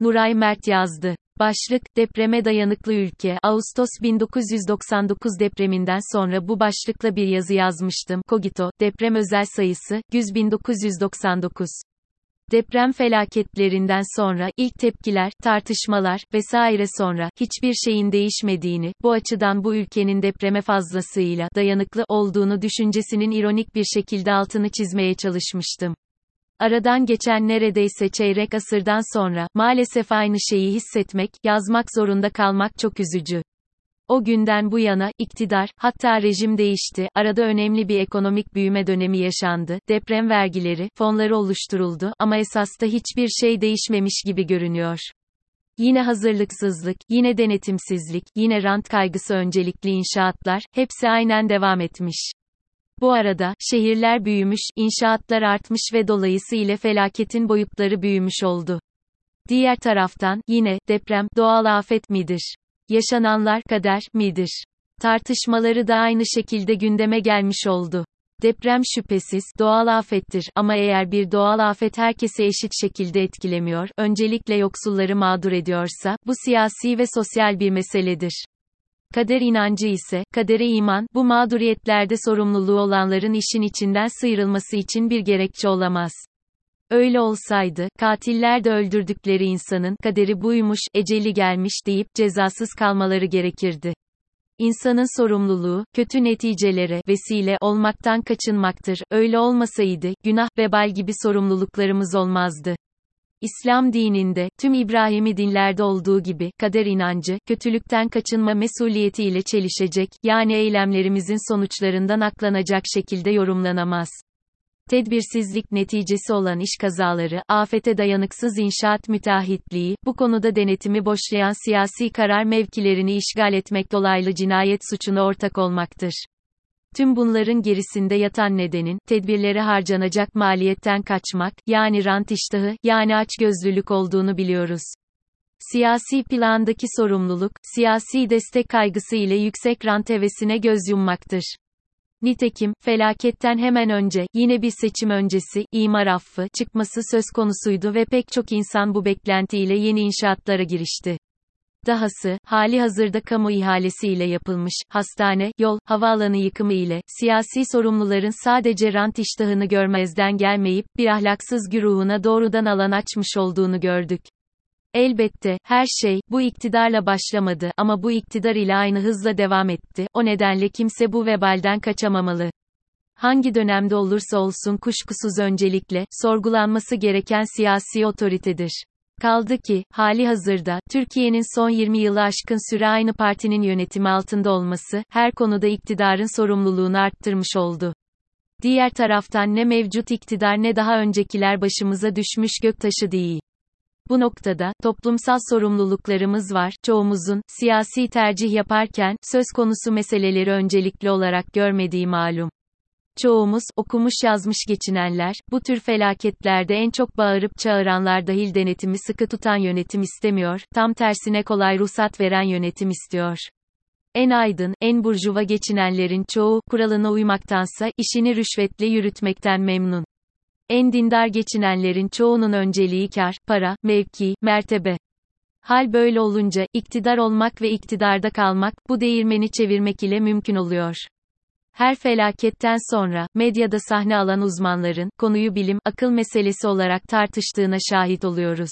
Nuray Mert yazdı. Başlık, depreme dayanıklı ülke. Ağustos 1999 depreminden sonra bu başlıkla bir yazı yazmıştım. Kogito, deprem özel sayısı, 100 1999. Deprem felaketlerinden sonra, ilk tepkiler, tartışmalar, vesaire sonra, hiçbir şeyin değişmediğini, bu açıdan bu ülkenin depreme fazlasıyla, dayanıklı olduğunu düşüncesinin ironik bir şekilde altını çizmeye çalışmıştım. Aradan geçen neredeyse çeyrek asırdan sonra, maalesef aynı şeyi hissetmek, yazmak zorunda kalmak çok üzücü. O günden bu yana, iktidar, hatta rejim değişti, arada önemli bir ekonomik büyüme dönemi yaşandı, deprem vergileri, fonları oluşturuldu, ama esasta hiçbir şey değişmemiş gibi görünüyor. Yine hazırlıksızlık, yine denetimsizlik, yine rant kaygısı öncelikli inşaatlar, hepsi aynen devam etmiş. Bu arada, şehirler büyümüş, inşaatlar artmış ve dolayısıyla felaketin boyutları büyümüş oldu. Diğer taraftan, yine, deprem, doğal afet midir? Yaşananlar, kader, midir? Tartışmaları da aynı şekilde gündeme gelmiş oldu. Deprem şüphesiz, doğal afettir, ama eğer bir doğal afet herkesi eşit şekilde etkilemiyor, öncelikle yoksulları mağdur ediyorsa, bu siyasi ve sosyal bir meseledir. Kader inancı ise, kadere iman, bu mağduriyetlerde sorumluluğu olanların işin içinden sıyrılması için bir gerekçe olamaz. Öyle olsaydı, katiller de öldürdükleri insanın, kaderi buymuş, eceli gelmiş deyip cezasız kalmaları gerekirdi. İnsanın sorumluluğu, kötü neticelere, vesile olmaktan kaçınmaktır. Öyle olmasaydı, günah, vebal gibi sorumluluklarımız olmazdı. İslam dininde, tüm İbrahimi dinlerde olduğu gibi, kader inancı, kötülükten kaçınma mesuliyetiyle çelişecek, yani eylemlerimizin sonuçlarından aklanacak şekilde yorumlanamaz. Tedbirsizlik neticesi olan iş kazaları, afete dayanıksız inşaat müteahhitliği, bu konuda denetimi boşlayan siyasi karar mevkilerini işgal etmek dolaylı cinayet suçuna ortak olmaktır. Tüm bunların gerisinde yatan nedenin, tedbirlere harcanacak maliyetten kaçmak, yani rant iştahı, yani açgözlülük olduğunu biliyoruz. Siyasi plandaki sorumluluk, siyasi destek kaygısı ile yüksek rant hevesine göz yummaktır. Nitekim, felaketten hemen önce, yine bir seçim öncesi, imar affı, çıkması söz konusuydu ve pek çok insan bu beklentiyle yeni inşaatlara girişti. Dahası, hali hazırda kamu ihalesi ile yapılmış, hastane, yol, havaalanı yıkımı ile, siyasi sorumluların sadece rant iştahını görmezden gelmeyip, bir ahlaksız güruhuna doğrudan alan açmış olduğunu gördük. Elbette, her şey, bu iktidarla başlamadı ama bu iktidar ile aynı hızla devam etti, o nedenle kimse bu vebalden kaçamamalı. Hangi dönemde olursa olsun kuşkusuz öncelikle, sorgulanması gereken siyasi otoritedir. Kaldı ki, hali hazırda, Türkiye'nin son 20 yılı aşkın süre aynı partinin yönetimi altında olması, her konuda iktidarın sorumluluğunu arttırmış oldu. Diğer taraftan ne mevcut iktidar ne daha öncekiler başımıza düşmüş göktaşı değil. Bu noktada, toplumsal sorumluluklarımız var, çoğumuzun, siyasi tercih yaparken, söz konusu meseleleri öncelikli olarak görmediği malum. Çoğumuz, okumuş yazmış geçinenler, bu tür felaketlerde en çok bağırıp çağıranlar dahil denetimi sıkı tutan yönetim istemiyor, tam tersine kolay ruhsat veren yönetim istiyor. En aydın, en burjuva geçinenlerin çoğu, kuralına uymaktansa, işini rüşvetle yürütmekten memnun. En dindar geçinenlerin çoğunun önceliği kar, para, mevki, mertebe. Hal böyle olunca, iktidar olmak ve iktidarda kalmak, bu değirmeni çevirmek ile mümkün oluyor. Her felaketten sonra, medyada sahne alan uzmanların, konuyu bilim, akıl meselesi olarak tartıştığına şahit oluyoruz.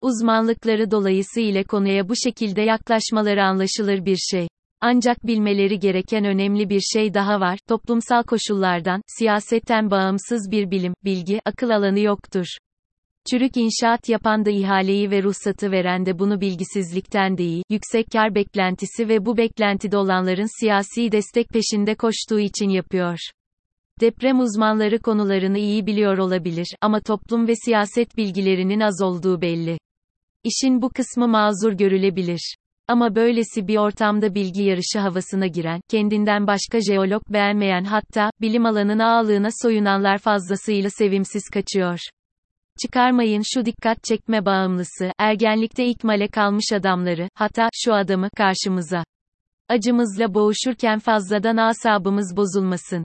Uzmanlıkları dolayısıyla konuya bu şekilde yaklaşmaları anlaşılır bir şey. Ancak bilmeleri gereken önemli bir şey daha var, toplumsal koşullardan, siyasetten bağımsız bir bilim, bilgi, akıl alanı yoktur. Çürük inşaat yapan da ihaleyi ve ruhsatı veren de bunu bilgisizlikten değil, yüksek kar beklentisi ve bu beklentide olanların siyasi destek peşinde koştuğu için yapıyor. Deprem uzmanları konularını iyi biliyor olabilir ama toplum ve siyaset bilgilerinin az olduğu belli. İşin bu kısmı mazur görülebilir. Ama böylesi bir ortamda bilgi yarışı havasına giren, kendinden başka jeolog beğenmeyen hatta, bilim alanının ağlığına soyunanlar fazlasıyla sevimsiz kaçıyor. Çıkarmayın şu dikkat çekme bağımlısı, ergenlikte ikmale kalmış adamları, hatta, şu adamı, karşımıza. Acımızla boğuşurken fazladan asabımız bozulmasın.